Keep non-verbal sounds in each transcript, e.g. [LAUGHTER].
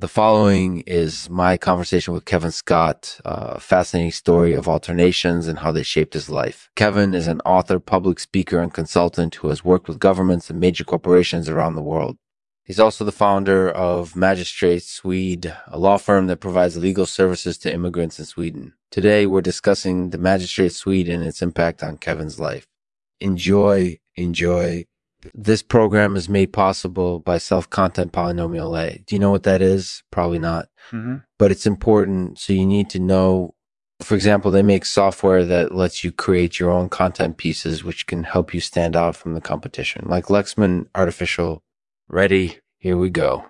The following is my conversation with Kevin Scott, a fascinating story of alternations and how they shaped his life. Kevin is an author, public speaker, and consultant who has worked with governments and major corporations around the world. He's also the founder of Magistrate Swede, a law firm that provides legal services to immigrants in Sweden. Today, we're discussing the Magistrate Swede and its impact on Kevin's life. Enjoy, enjoy, this program is made possible by self-content polynomial A. Do you know what that is? Probably not. Mm-hmm. But it's important. So you need to know, for example, they make software that lets you create your own content pieces, which can help you stand out from the competition. Like Lexman Artificial. Ready? Here we go.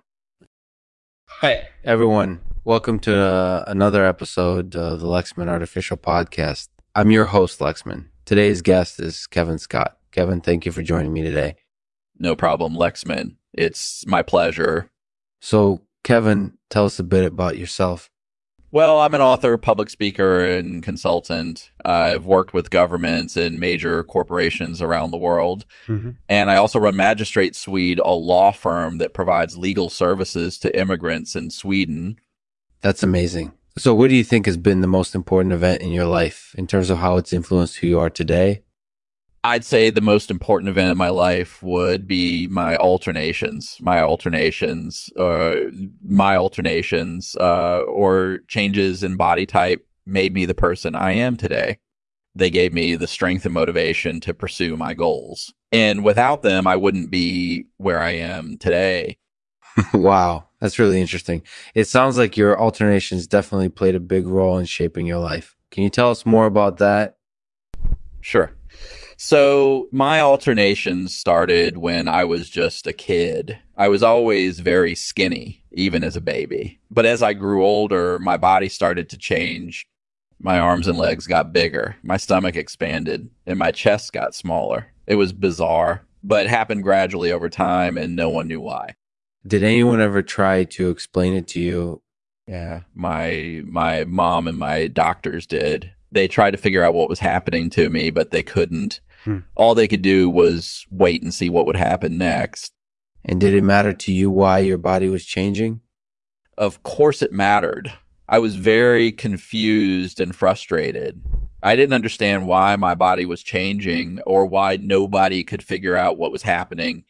Hi, everyone. Welcome to uh, another episode of the Lexman Artificial Podcast. I'm your host, Lexman. Today's guest is Kevin Scott. Kevin, thank you for joining me today. No problem, Lexman. It's my pleasure. So, Kevin, tell us a bit about yourself. Well, I'm an author, public speaker, and consultant. I've worked with governments and major corporations around the world. Mm-hmm. And I also run Magistrate Swede, a law firm that provides legal services to immigrants in Sweden. That's amazing. So, what do you think has been the most important event in your life in terms of how it's influenced who you are today I'd say the most important event in my life would be my alternations, my alternations, uh, my alternations, uh, or changes in body type made me the person I am today. They gave me the strength and motivation to pursue my goals. And without them, I wouldn't be where I am today. [LAUGHS] wow. That's really interesting. It sounds like your alternations definitely played a big role in shaping your life. Can you tell us more about that? Sure. So my alternations started when I was just a kid. I was always very skinny, even as a baby. But as I grew older, my body started to change. My arms and legs got bigger, my stomach expanded, and my chest got smaller. It was bizarre, but it happened gradually over time, and no one knew why. Did anyone ever try to explain it to you? Yeah, my my mom and my doctors did. They tried to figure out what was happening to me, but they couldn't. Hmm. All they could do was wait and see what would happen next. And did it matter to you why your body was changing? Of course it mattered. I was very confused and frustrated. I didn't understand why my body was changing or why nobody could figure out what was happening.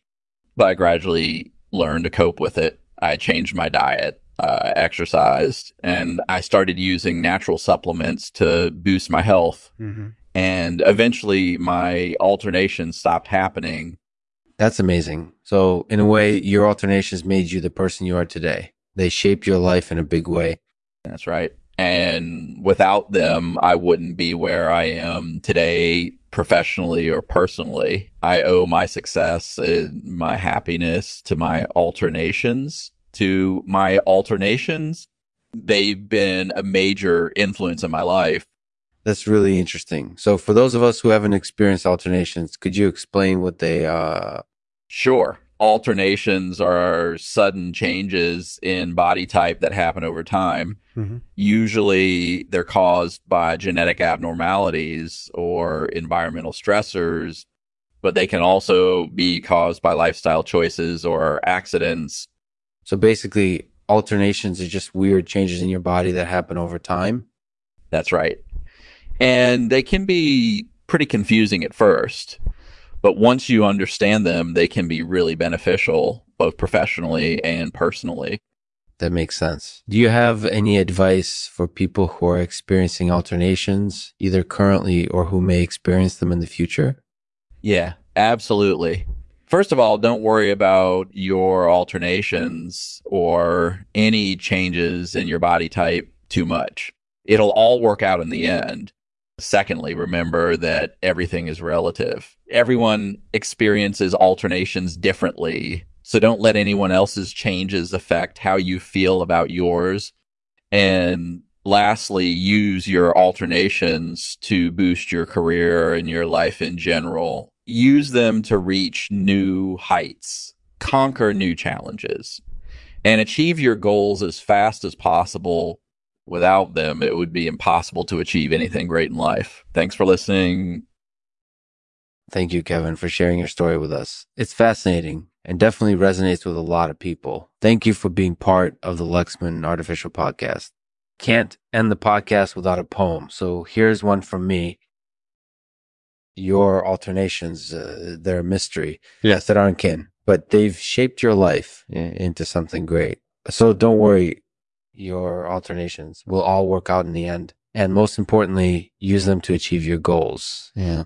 But I gradually learned to cope with it. I changed my diet, uh, exercised, and I started using natural supplements to boost my health. Mm-hmm and eventually my alternation stopped happening. That's amazing. So, in a way, your alternations made you the person you are today. They shaped your life in a big way. That's right. And without them, I wouldn't be where I am today, professionally or personally. I owe my success and my happiness to my alternations. To my alternations, they've been a major influence in my life. That's really interesting. So, for those of us who haven't experienced alternations, could you explain what they are? Sure. Alternations are sudden changes in body type that happen over time. Mm-hmm. Usually, they're caused by genetic abnormalities or environmental stressors, but they can also be caused by lifestyle choices or accidents. So, basically, alternations are just weird changes in your body that happen over time. That's right and they can be pretty confusing at first. But once you understand them, they can be really beneficial, both professionally and personally. That makes sense. Do you have any advice for people who are experiencing alternations, either currently or who may experience them in the future? Yeah, absolutely. First of all, don't worry about your alternations or any changes in your body type too much. It'll all work out in the end. Secondly, remember that everything is relative. Everyone experiences alternations differently. So don't let anyone else's changes affect how you feel about yours. And lastly, use your alternations to boost your career and your life in general. Use them to reach new heights, conquer new challenges, and achieve your goals as fast as possible Without them, it would be impossible to achieve anything great in life. Thanks for listening. Thank you, Kevin, for sharing your story with us. It's fascinating. and definitely resonates with a lot of people. Thank you for being part of the Lexman Artificial Podcast. Can't end the podcast without a poem. So here's one from me. Your alternations, uh, they're a mystery. Yes. That aren't kin, but they've shaped your life i- into something great. So don't worry. Your alternations will all work out in the end. And most importantly, use them to achieve your goals. Yeah.